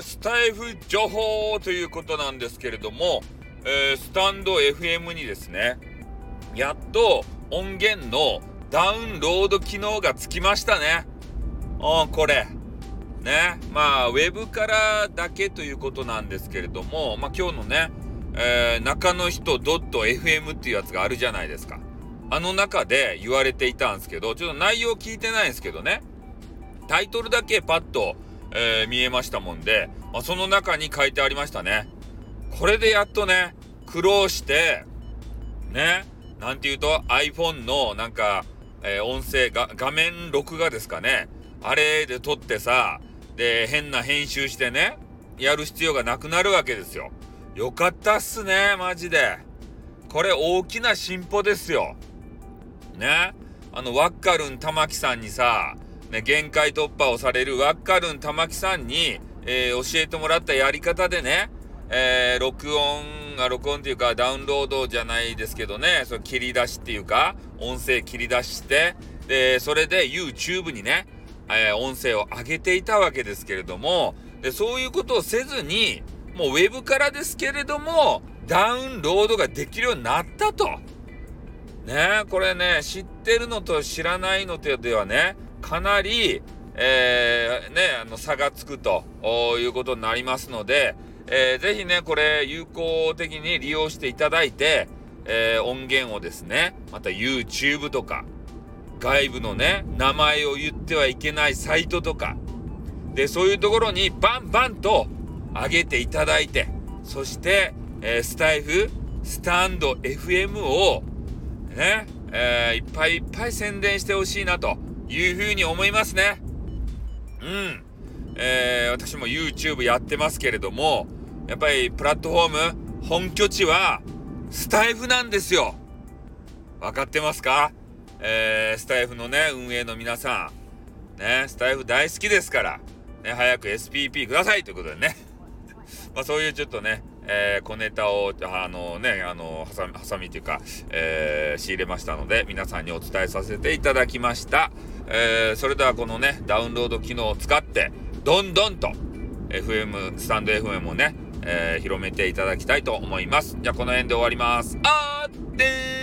ー、スタイフ情報ということなんですけれども、えー、スタンド FM にですね、やっと音源のダウンロード機能がつきましたね。うん、これ。ね。まあ、ウェブからだけということなんですけれども、まあ今日のね、えー、中の人 .fm っていうやつがあるじゃないですか。あの中で言われていたんですけど、ちょっと内容聞いてないんですけどね、タイトルだけパッと、えー、見えましたもんで、まあ、その中に書いてありましたね。これでやっとね、苦労して、ね、なんて言うと iPhone のなんか、えー、音声が、画面録画ですかね。あれで撮ってさ、で、変な編集してね、やる必要がなくなるわけですよ。よかったっすね、マジで。これ大きな進歩ですよ。ね。あの、ワッカルン玉木さんにさ、ね、限界突破をされるワッカルン玉木さんに、えー、教えてもらったやり方でね、えー、録音が録音っていうかダウンロードじゃないですけどね、そ切り出しっていうか、音声切り出して、で、それで YouTube にね、えー、音声を上げていたわけですけれども、で、そういうことをせずに、もうウェブからですけれども、ダウンロードができるようになったと。ねこれね、知ってるのと知らないのとではね、かなり、えー、ね、あの差がつくということになりますので、えー、ぜひね、これ有効的に利用していただいて、えー、音源をですね、また YouTube とか、外部のね、名前を言ってはいけないサイトとか、で、そういうところにバンバンと上げていただいて、そして、えー、スタイフ、スタンド FM を、ね、えー、いっぱいいっぱい宣伝してほしいなというふうに思いますね。うん。えー、私も YouTube やってますけれども、やっぱりプラットフォーム、本拠地はスタイフなんですよ。分かってますか？えー、スタイフのね、運営の皆さん、ね、スタイフ大好きですから、ね、早く SPP くださいということでね。まあそういうちょっとね、えー、小ネタを、あのね、あの、ハサミ、ハサミというか、えー、仕入れましたので、皆さんにお伝えさせていただきました。えー、それではこのね、ダウンロード機能を使って、どんどんと、FM、スタンド FM をね、えー、広めていただきたいと思います。じゃあこの辺で終わります。あーってー